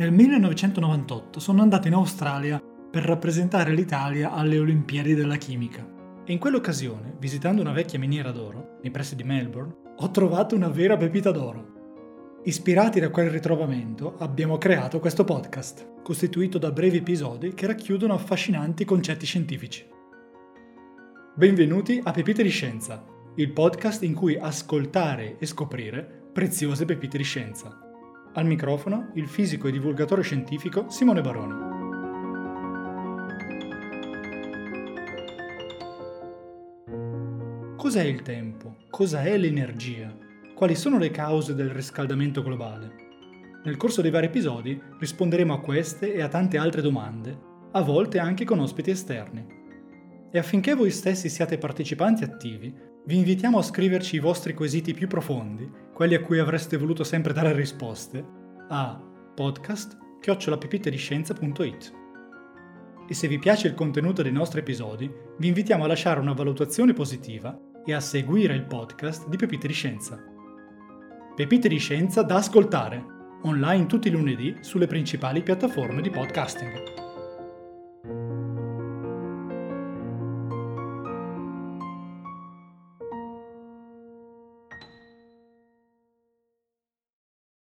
Nel 1998 sono andato in Australia per rappresentare l'Italia alle Olimpiadi della chimica. E in quell'occasione, visitando una vecchia miniera d'oro, nei pressi di Melbourne, ho trovato una vera pepita d'oro. Ispirati da quel ritrovamento, abbiamo creato questo podcast, costituito da brevi episodi che racchiudono affascinanti concetti scientifici. Benvenuti a Pepite di Scienza, il podcast in cui ascoltare e scoprire preziose pepite di scienza. Al microfono il fisico e divulgatore scientifico Simone Baroni. Cos'è il tempo? Cosa è l'energia? Quali sono le cause del riscaldamento globale? Nel corso dei vari episodi risponderemo a queste e a tante altre domande, a volte anche con ospiti esterni. E affinché voi stessi siate partecipanti attivi, vi invitiamo a scriverci i vostri quesiti più profondi quelli a cui avreste voluto sempre dare risposte, a podcast-pipitediscienza.it. E se vi piace il contenuto dei nostri episodi, vi invitiamo a lasciare una valutazione positiva e a seguire il podcast di Pepite di Scienza. Pepite di Scienza da ascoltare, online tutti i lunedì sulle principali piattaforme di podcasting.